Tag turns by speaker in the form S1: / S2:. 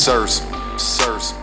S1: Sirs, sirs.